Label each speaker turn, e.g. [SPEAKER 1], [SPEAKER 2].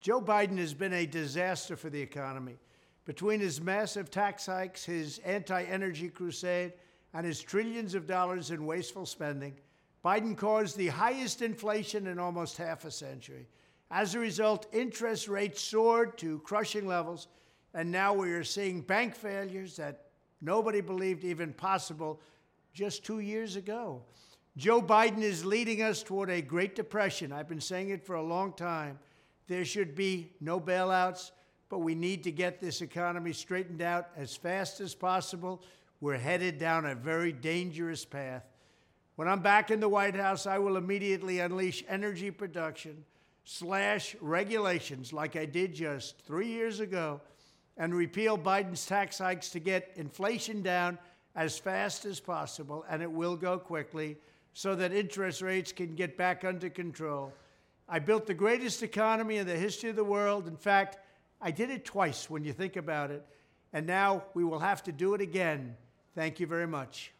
[SPEAKER 1] Joe Biden has been a disaster for the economy. Between his massive tax hikes, his anti energy crusade, and his trillions of dollars in wasteful spending, Biden caused the highest inflation in almost half a century. As a result, interest rates soared to crushing levels, and now we are seeing bank failures that nobody believed even possible just two years ago. Joe Biden is leading us toward a Great Depression. I've been saying it for a long time. There should be no bailouts, but we need to get this economy straightened out as fast as possible. We're headed down a very dangerous path. When I'm back in the White House, I will immediately unleash energy production, slash regulations like I did just three years ago, and repeal Biden's tax hikes to get inflation down as fast as possible, and it will go quickly so that interest rates can get back under control. I built the greatest economy in the history of the world. In fact, I did it twice when you think about it. And now we will have to do it again. Thank you very much.